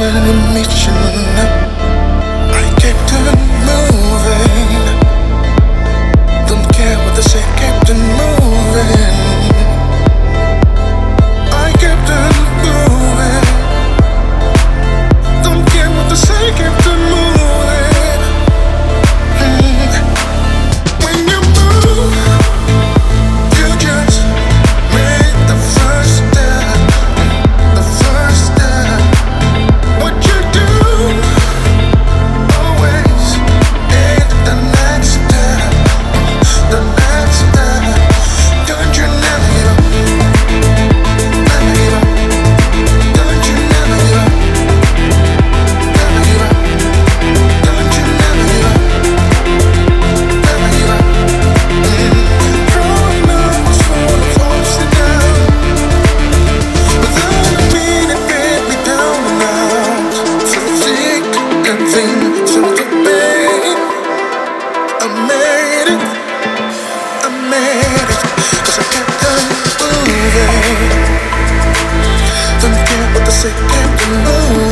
benim için sick afternoon